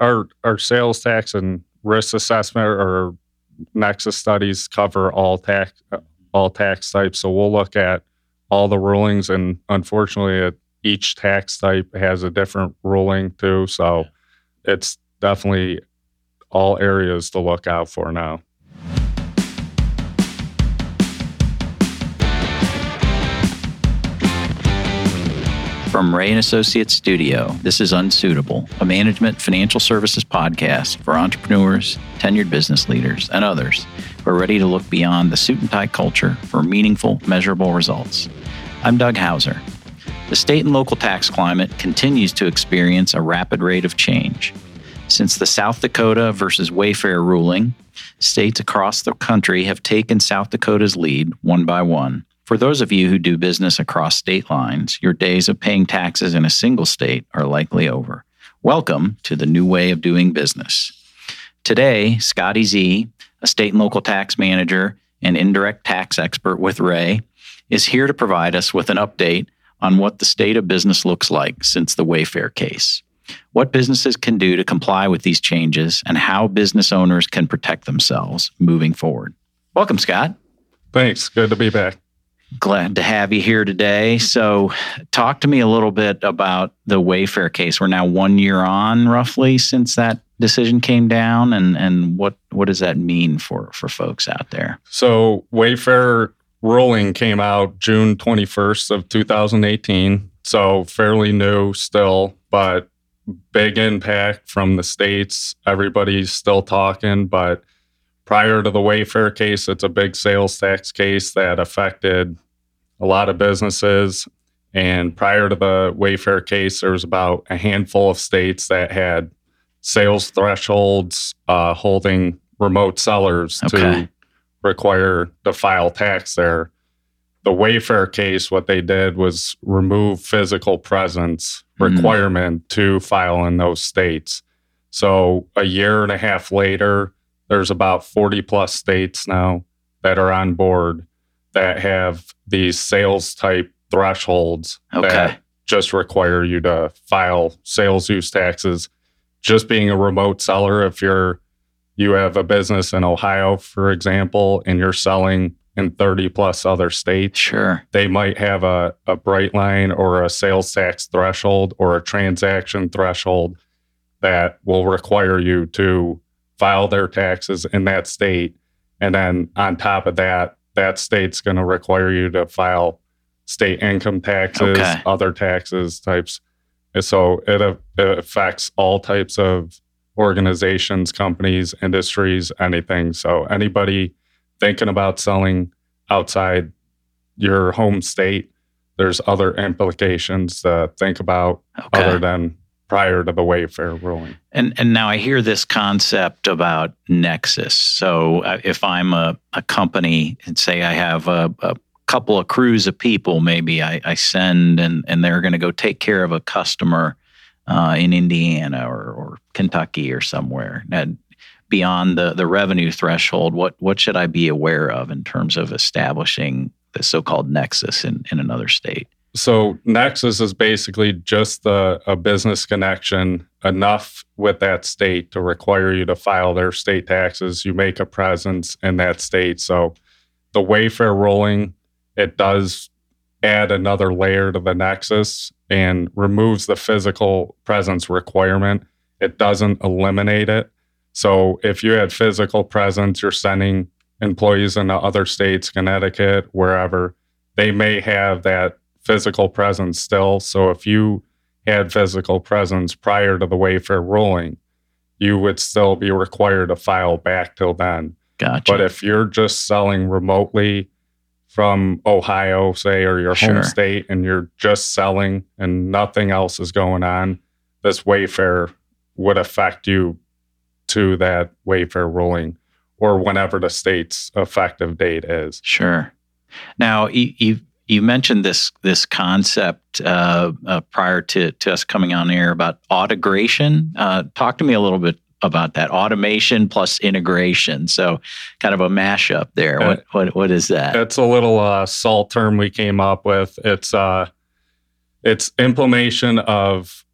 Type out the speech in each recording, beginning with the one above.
our our sales tax and risk assessment or nexus studies cover all tax all tax types. So we'll look at all the rulings, and unfortunately, each tax type has a different ruling too. So it's definitely all areas to look out for now. From Rea and Associates Studio, this is Unsuitable, a management financial services podcast for entrepreneurs, tenured business leaders, and others who are ready to look beyond the suit and tie culture for meaningful, measurable results. I'm Doug Hauser. The state and local tax climate continues to experience a rapid rate of change. Since the South Dakota versus Wayfair ruling, states across the country have taken South Dakota's lead one by one. For those of you who do business across state lines, your days of paying taxes in a single state are likely over. Welcome to the new way of doing business. Today, Scotty Z, a state and local tax manager and indirect tax expert with Rea, is here to provide us with an update on what the state of business looks like since the Wayfair case, what businesses can do to comply with these changes, and how business owners can protect themselves moving forward. Welcome, Scott. Thanks. Good to be back. Glad to have you here today. So, talk to me a little bit about the Wayfair case. We're now one year on, roughly, since that decision came down, and and what what does that mean for for folks out there? So, Wayfair ruling came out June twenty first of two thousand eighteen. So, fairly new still, but big impact from the states. Everybody's still talking, but prior to the Wayfair case, it's a big sales tax case that affected a lot of businesses. And prior to the Wayfair case, there was about a handful of states that had sales thresholds uh, holding remote sellers okay. to require to file tax there. The Wayfair case, what they did was remove physical presence mm-hmm. requirement to file in those states. So a year and a half later, there's about 40 plus states now that are on board that have these sales type thresholds okay. that just require you to file sales use taxes. Just being a remote seller, if you're you have a business in Ohio, for example, and you're selling in 30 plus other states, sure. They might have a, a bright line or a sales tax threshold or a transaction threshold that will require you to file their taxes in that state. And then on top of that, that state's going to require you to file state income taxes, okay. other taxes types. And so it, it affects all types of organizations, companies, industries, anything. So anybody thinking about selling outside your home state, there's other implications to think about okay. other than prior to the Wayfair ruling. And and now I hear this concept about nexus. So uh, if I'm a, a company and say I have a, a couple of crews of people, maybe I, I send and and they're going to go take care of a customer uh, in Indiana or, or Kentucky or somewhere. And beyond the the revenue threshold, what what should I be aware of in terms of establishing the so-called nexus in, in another state? So Nexus is basically just the, a business connection enough with that state to require you to file their state taxes. You make a presence in that state. So the Wayfair ruling, it does add another layer to the Nexus and removes the physical presence requirement. It doesn't eliminate it. So if you had physical presence, you're sending employees into other states, Connecticut, wherever, they may have that physical presence still. So if you had physical presence prior to the Wayfair ruling, you would still be required to file back till then. Gotcha. But if you're just selling remotely from Ohio, say, or your sure. home state, and you're just selling and nothing else is going on, this Wayfair would affect you to that Wayfair ruling or whenever the state's effective date is. Sure. Now, you, you mentioned this this concept uh, uh, prior to, to us coming on air about Autogration. Uh, talk to me a little bit about that automation plus integration. So, kind of a mashup there. What what what is that? It's a little uh, SALT term we came up with. It's uh, it's implementation of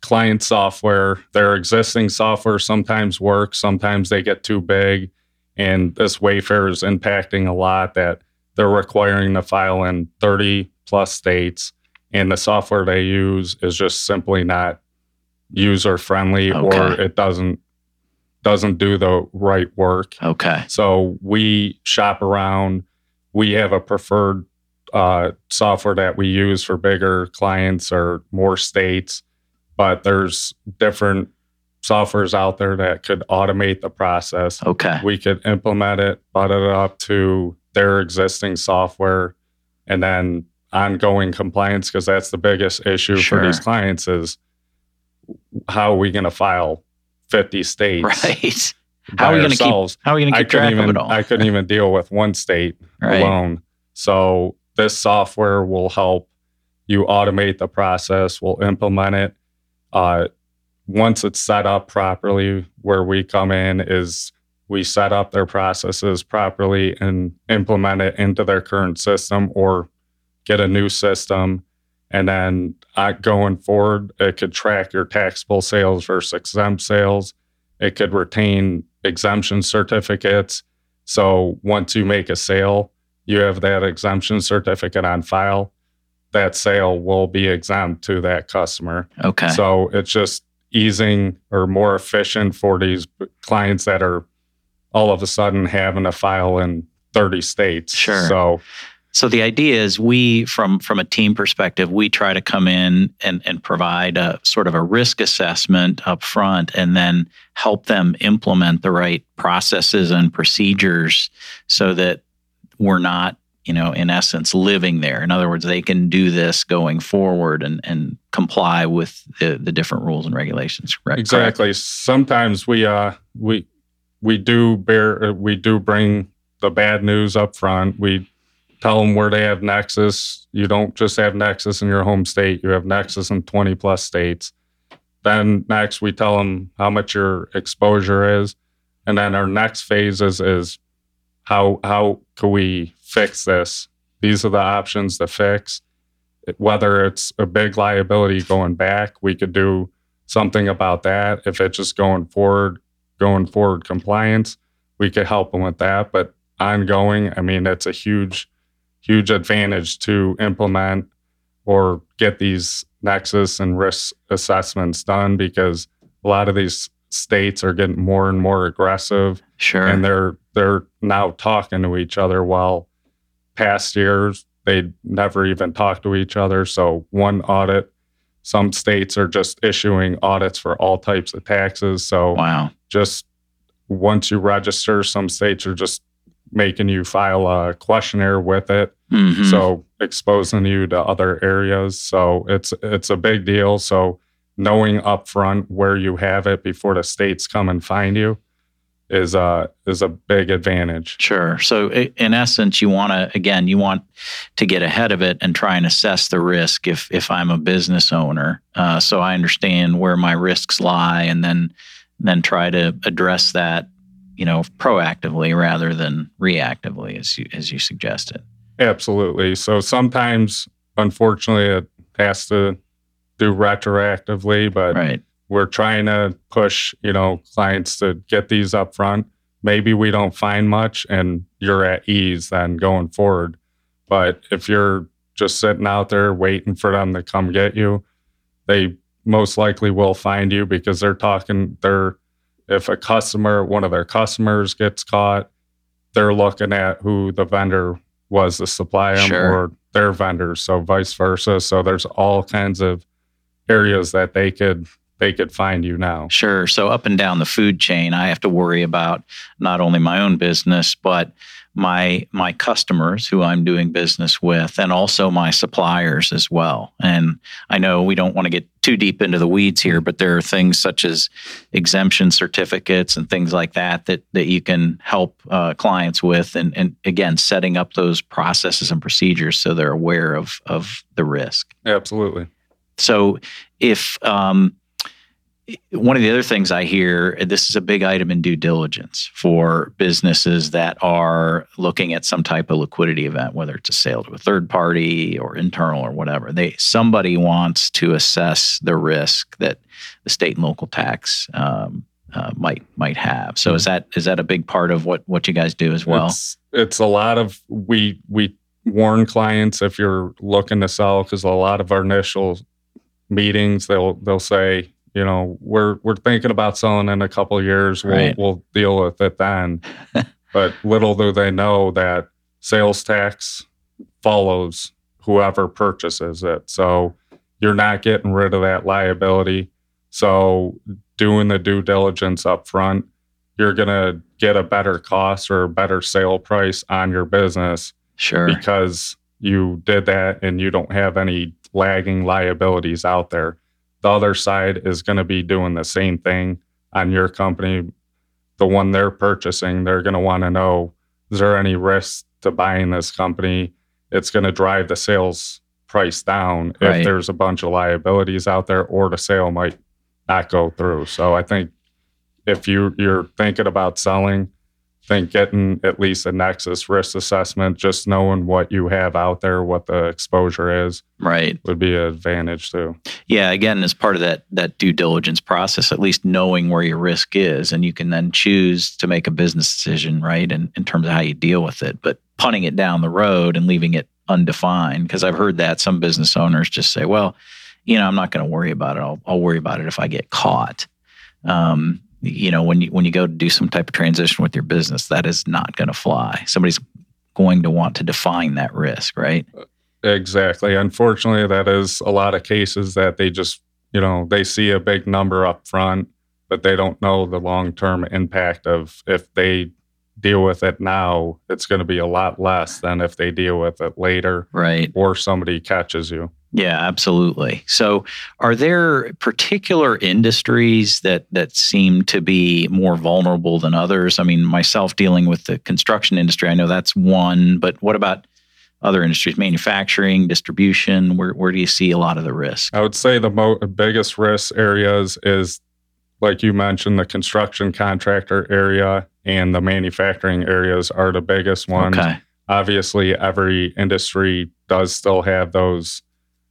client software, their existing software sometimes works, sometimes they get too big. And this Wayfair is impacting a lot that they're requiring to file in 30 plus states. And the software they use is just simply not user friendly Okay. or it doesn't doesn't do the right work. Okay. So we shop around. We have a preferred uh, software that we use for bigger clients or more states, but there's different softwares out there that could automate the process. Okay. We could implement it, butt it up to their existing software, and then ongoing compliance because that's the biggest issue Sure. for these clients is how are we going to file 50 states Right. How are we going to keep? How are we going to keep track couldn't of even it all? I couldn't even deal with one state right. alone. So this software will help you automate the process. We'll implement it. Uh, once it's set up properly, where we come in is we set up their processes properly and implement it into their current system or get a new system. And then uh, going forward, it could track your taxable sales versus exempt sales. It could retain exemption certificates. So once you make a sale, you have that exemption certificate on file. That sale will be exempt to that customer. Okay. So it's just easing or more efficient for these clients that are all of a sudden having to file in 30 states. Sure. So So the idea is we from from a team perspective, we try to come in and, and provide a sort of a risk assessment up front and then help them implement the right processes and procedures so that we're not, you know, in essence living there. In other words, they can do this going forward and, and comply with the, the different rules and regulations. Correct? exactly. Sometimes we uh we we do bear uh, we do bring the bad news up front. We tell them where they have Nexus. You don't just have Nexus in your home state. You have Nexus in 20 plus states. Then next we tell them how much your exposure is, and then our next phase is is how how can we fix this? These are the options to fix. Whether it's a big liability going back, we could do something about that. If it's just going forward, going forward compliance, we could help them with that. But ongoing, I mean, it's a huge, huge advantage to implement or get these nexus and risk assessments done because a lot of these states are getting more and more aggressive Sure. and they're they're now talking to each other while past years they'd never even talked to each other so one audit some states are just issuing audits for all types of taxes so wow. just once you register some states are just making you file a questionnaire with it Mhm. so exposing you to other areas so it's it's a big deal so knowing upfront where you have it before the states come and find you is a is a big advantage Sure. So, in essence, you want to again, you want to get ahead of it and try and assess the risk. If if I'm a business owner, uh, so I understand where my risks lie, and then then try to address that, you know, proactively rather than reactively, as you as you suggested. absolutely so sometimes unfortunately it has to do retroactively but Right. We're trying to push you know clients to get these up front. Maybe we don't find much and you're at ease then going forward. But if you're just sitting out there waiting for them to come get you they most likely will find you because they're talking they're if a customer one of their customers gets caught they're looking at who the vendor was to supply them Sure. or their vendors. So vice versa. So there's all kinds of areas that they could they could find you now Sure. So up and down the food chain, I have to worry about not only my own business, but my my customers who I'm doing business with, and also my suppliers as well. And I know we don't want to get too deep into the weeds here, but there are things such as exemption certificates and things like that that that you can help uh, clients with, and and again setting up those processes and procedures so they're aware of of the risk. absolutely So if um, one of the other things I hear, this is a big item in due diligence for businesses that are looking at some type of liquidity event, whether it's a sale to a third party or internal or whatever. They somebody wants to assess the risk that the state and local tax um, uh, might might have. So is that is that a big part of what what you guys do as well? It's, it's a lot of we we warn clients if you're looking to sell because a lot of our initial meetings they'll they'll say you know we're we're thinking about selling in a couple years we'll Right. we'll deal with it then but little do they know that sales tax follows whoever purchases it so you're not getting rid of that liability so doing the due diligence up front you're going to get a better cost or a better sale price on your business Sure. because you did that and you don't have any lagging liabilities out there. The other side is going to be doing the same thing on your company. The one they're purchasing, they're going to want to know is there any risk to buying this company? It's going to drive the sales price down Right. if there's a bunch of liabilities out there or the sale might not go through. So I think if you you're thinking about selling, think getting at least a Nexus risk assessment, just knowing what you have out there, what the exposure is, Right. would be an advantage too. Yeah, again, as part of that that due diligence process, at least knowing where your risk is, and you can then choose to make a business decision, right, in, in terms of how you deal with it. But punting it down the road and leaving it undefined, because I've heard that some business owners just say, "Well, you know, I'm not going to worry about it. I'll, I'll worry about it if I get caught." Um, you know, when you when you go to do some type of transition with your business, that is not going to fly. Somebody's going to want to define that risk, right? Exactly. Unfortunately, that is a lot of cases that they just, you know, they see a big number up front, but they don't know the long term impact of if they deal with it now, it's going to be a lot less than if they deal with it later Right. or somebody catches you. Yeah, absolutely. So, are there particular industries that that seem to be more vulnerable than others? I mean, myself dealing with the construction industry, I know that's one, but what about other industries, manufacturing, distribution? Where where do you see a lot of the risk? I would say the mo- biggest risk areas is, like you mentioned, the construction contractor area and the manufacturing areas are the biggest ones. Okay. Obviously, every industry does still have those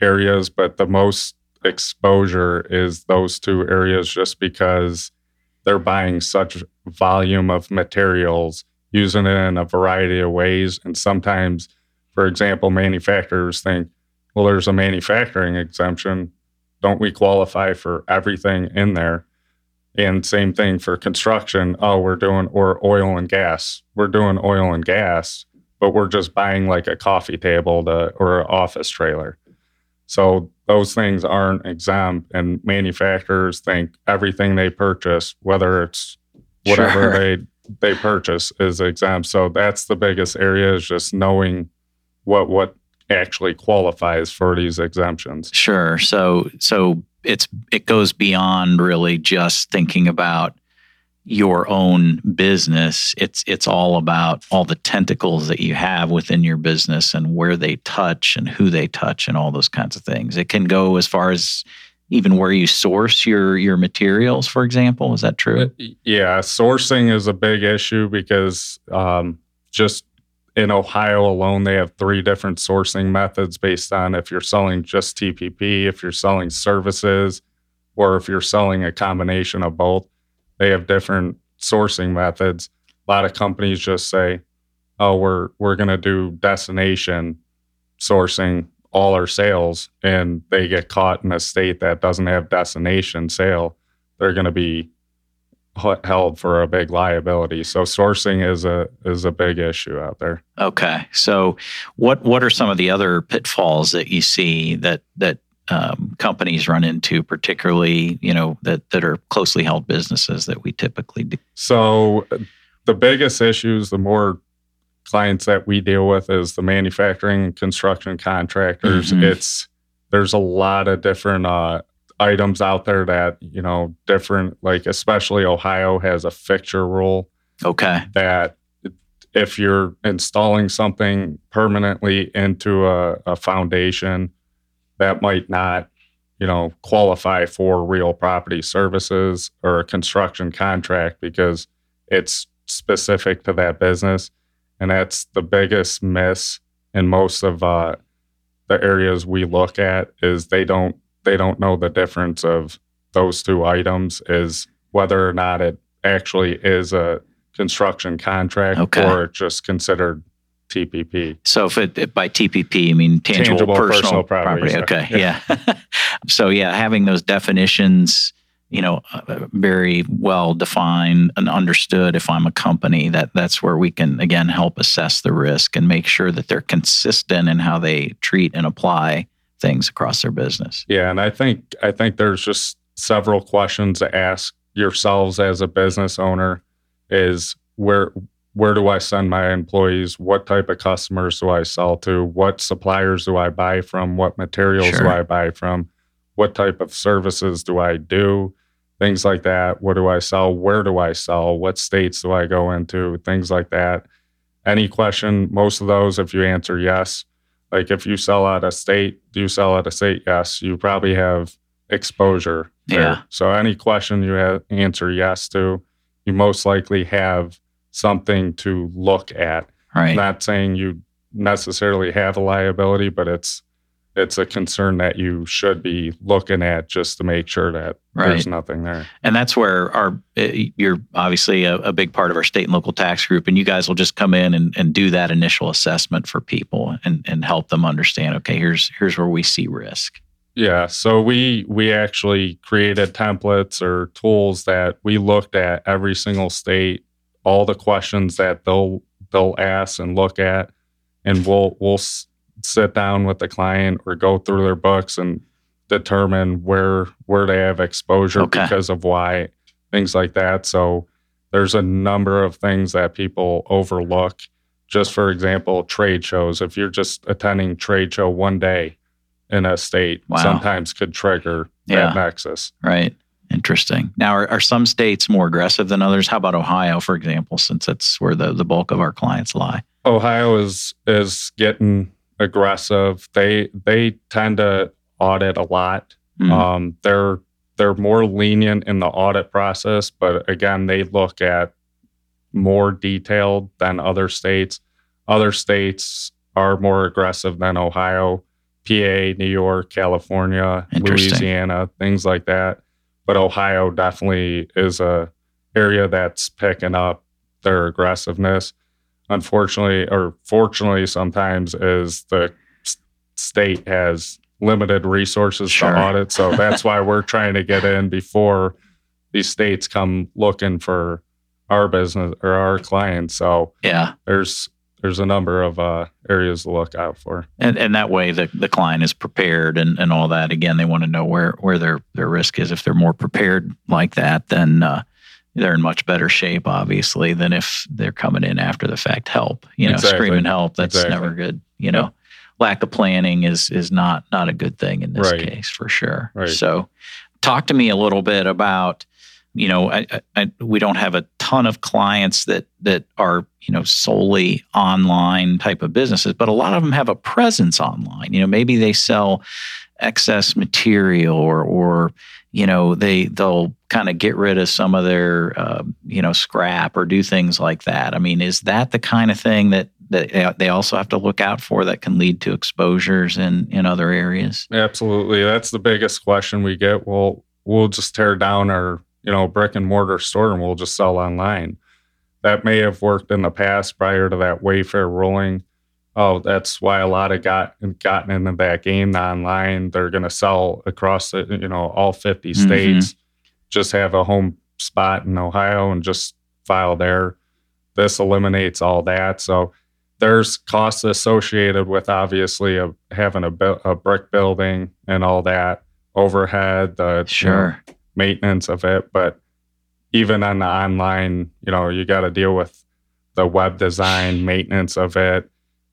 areas, but the most exposure is those two areas just because they're buying such volume of materials, using it in a variety of ways. And sometimes, for example, manufacturers think, well, there's a manufacturing exemption. Don't we qualify for everything in there? And same thing for construction. Oh, we're doing or oil and gas. We're doing oil and gas, but we're just buying like a coffee table to, or an office trailer. So those things aren't exempt, and manufacturers think everything they purchase, whether it's whatever Sure. they they purchase, is exempt. So that's the biggest area is just knowing what what actually qualifies for these exemptions. Sure. So so it's it goes beyond really just thinking about your own business. It's it's all about all the tentacles that you have within your business and where they touch and who they touch and all those kinds of things. It can go as far as even where you source your your materials, for example. Is that true? Yeah, sourcing is a big issue because um, just in Ohio alone, they have three different sourcing methods based on if you're selling just TPP, if you're selling services, or if you're selling a combination of both. They have different sourcing methods. A lot of companies just say, "Oh, we're we're going to do destination sourcing all our sales," and they get caught in a state that doesn't have destination sale. They're going to be held for a big liability. So sourcing is a is a big issue out there. Okay. So what what are some of the other pitfalls that you see that that um, companies run into, particularly you know that that are closely held businesses that we typically do? So uh, the biggest issues, the more clients that we deal with is the manufacturing and construction contractors. Mhm. It's there's a lot of different uh, items out there that you know different like especially Ohio has a fixture rule Okay. that if you're installing something permanently into a, a foundation, that might not you know, qualify for real property services or a construction contract because it's specific to that business. And that's the biggest miss in most of uh, the areas we look at is they don't they don't know the difference of those two items is whether or not it actually is a construction contract Okay. or just considered TPP. So if it, if by TPP, I mean tangible, Tangible personal, personal property. property, Okay, yeah. so yeah, having those definitions, you know, uh, very well defined and understood. If I'm a company, that that's where we can again help assess the risk and make sure that they're consistent in how they treat and apply things across their business. Yeah, and I think I think there's just several questions to ask yourselves as a business owner is where where do I send my employees? What type of customers do I sell to? What suppliers do I buy from? What materials do I buy from? What type of services do I do? Things like that. What do I sell? Where do I sell? What states do I go into? Things like that. Any question, most of those, if you answer yes, like if you sell out of state, do you sell out of state? Yes, you probably have exposure. there. Yeah. So any question you have, answer yes to, you most likely have something to look at. Right. Not saying you necessarily have a liability, but it's it's a concern that you should be looking at just to make sure that Right. there's nothing there. And that's where our uh, you're obviously a, a big part of our state and local tax group, and you guys will just come in and, and do that initial assessment for people and, and help them understand. Okay, here's here's where we see risk. Yeah, so we we actually created templates or tools that we looked at every single state, all the questions that they'll they'll ask and look at, and we'll we'll sit down with the client or go through their books and determine where where they have exposure Okay. because of why things like that. So there's a number of things that people overlook. Just for example, trade shows. If you're just attending trade show one day in a state, Wow. sometimes could trigger Yeah. that nexus. Right. Interesting. Now, are, are some states more aggressive than others? How about Ohio, for example, since that's where the, the bulk of our clients lie? Ohio is is getting aggressive. They they tend to audit a lot. Hmm. Um, they're they're more lenient in the audit process, but again, they look at more detailed than other states. Other states are more aggressive than Ohio, PA, New York, California, Louisiana, things like that. But Ohio definitely is a area that's picking up their aggressiveness. Unfortunately, or fortunately, sometimes is the state has limited resources Sure. to audit. So that's why we're trying to get in before these states come looking for our business or our clients. So yeah. there's there's a number of uh, areas to look out for. And, and that way the, the client is prepared and, and all that. Again, they want to know where, where their, their risk is. If they're more prepared like that, then uh, they're in much better shape, obviously, than if they're coming in after the fact help. You know, Exactly. screaming help. That's Exactly. never good. You know, lack of planning is is not not a good thing in this Right. case for sure. Right. So, talk to me a little bit about. You know, I, I, I, we don't have a ton of clients that that are you know solely online type of businesses, but a lot of them have a presence online. You know, maybe they sell excess material or or you know they they'll kind of get rid of some of their uh, you know scrap or do things like that i mean is that the kind of thing that that they also have to look out for that can lead to exposures in in other areas Absolutely, that's the biggest question we get. Well, we'll just tear down our you know brick and mortar store and we'll just sell online. That may have worked in the past prior to that Wayfair ruling. Oh, that's why a lot of got gotten into that game online. They're going to sell across the you know all 50 Mhm. states. Just have a home spot in Ohio and just file there. This eliminates all that. So there's costs associated with obviously a, having a, bu- a brick building and all that overhead, the you know, sure maintenance of it. But even on the online, you know, you got to deal with the web design, maintenance of it,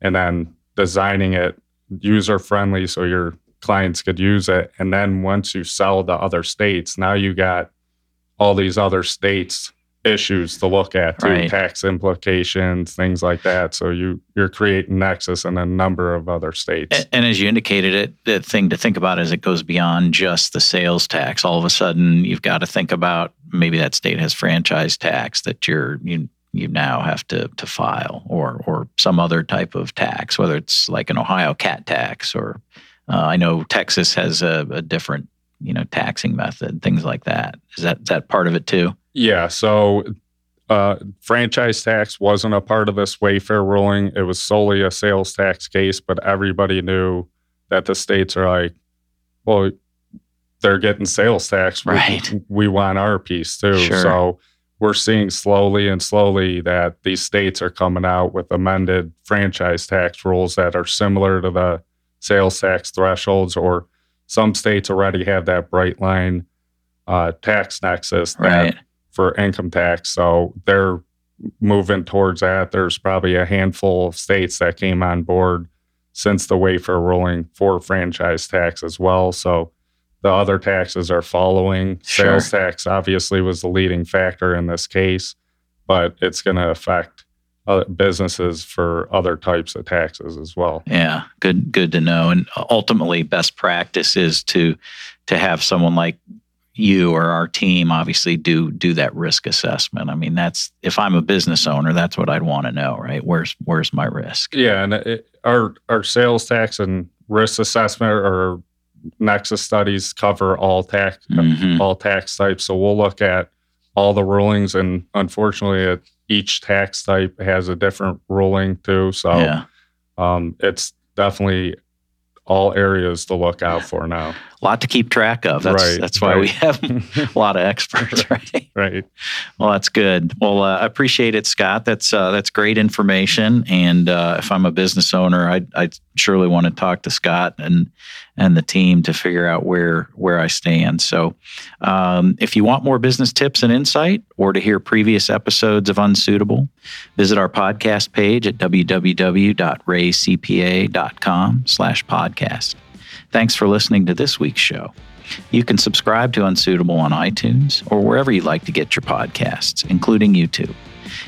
and then designing it user friendly so your clients could use it. And then once you sell to other states, now you got all these other states issues to look at too, Right. tax implications, things like that. So you you're creating nexus in a number of other states. And, and as you indicated, it the thing to think about is it goes beyond just the sales tax. All of a sudden, you've got to think about maybe that state has franchise tax that you're you you now have to to file, or or some other type of tax, whether it's like an Ohio CAT tax, or uh, I know Texas has a, a different you know taxing method, things like that. Is that is that part of it too? Yeah. So uh, franchise tax wasn't a part of this Wayfair ruling. It was solely a sales tax case, but everybody knew that the states are like, well, they're getting sales tax. We- Right. We, want our piece too. Sure. So we're seeing slowly and slowly that these states are coming out with amended franchise tax rules that are similar to the sales tax thresholds, or some states already have that bright line uh, tax nexus that Right. for income tax. So they're moving towards that. There's probably a handful of states that came on board since the Wayfair ruling for franchise tax as well. So the other taxes are following. Sure. Sales tax obviously was the leading factor in this case, but it's going to affect businesses for other types of taxes as well. Yeah, good good to know. And ultimately, best practice is to to have someone like you or our team obviously do do that risk assessment. I mean, that's if I'm a business owner, that's what I'd want to know, right? Where's where's my risk? Yeah, and it, our our sales tax and risk assessment or nexus studies cover all tax Mhm. all tax types. So we'll look at all the rulings, and unfortunately, it, each tax type has a different ruling too. So Yeah, um, it's definitely all areas to look out for now. A lot to keep track of. That's Right, that's why we have a lot of experts, right? right. Well, that's good. Well, uh, I appreciate it, Scott. That's uh, that's great information. And uh, if I'm a business owner, I I surely want to talk to Scott and and the team to figure out where where I stand. So, um, if you want more business tips and insight, or to hear previous episodes of Unsuitable, visit our podcast page at www.reacpa.com/podcast. Thanks for listening to this week's show. You can subscribe to Unsuitable on iTunes or wherever you like to get your podcasts, including YouTube.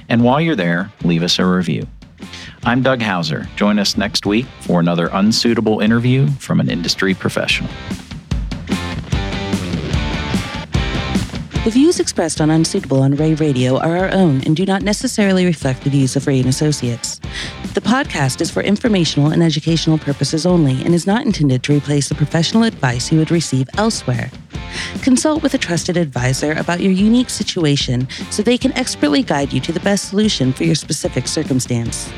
And while you're there, leave us a review. I'm Doug Hauser. Join us next week for another unsuitable interview from an industry professional. The views expressed on Unsuitable on Rea Radio are our own and do not necessarily reflect the views of Rea and Associates. The podcast is for informational and educational purposes only and is not intended to replace the professional advice you would receive elsewhere. Consult with a trusted advisor about your unique situation so they can expertly guide you to the best solution for your specific circumstance.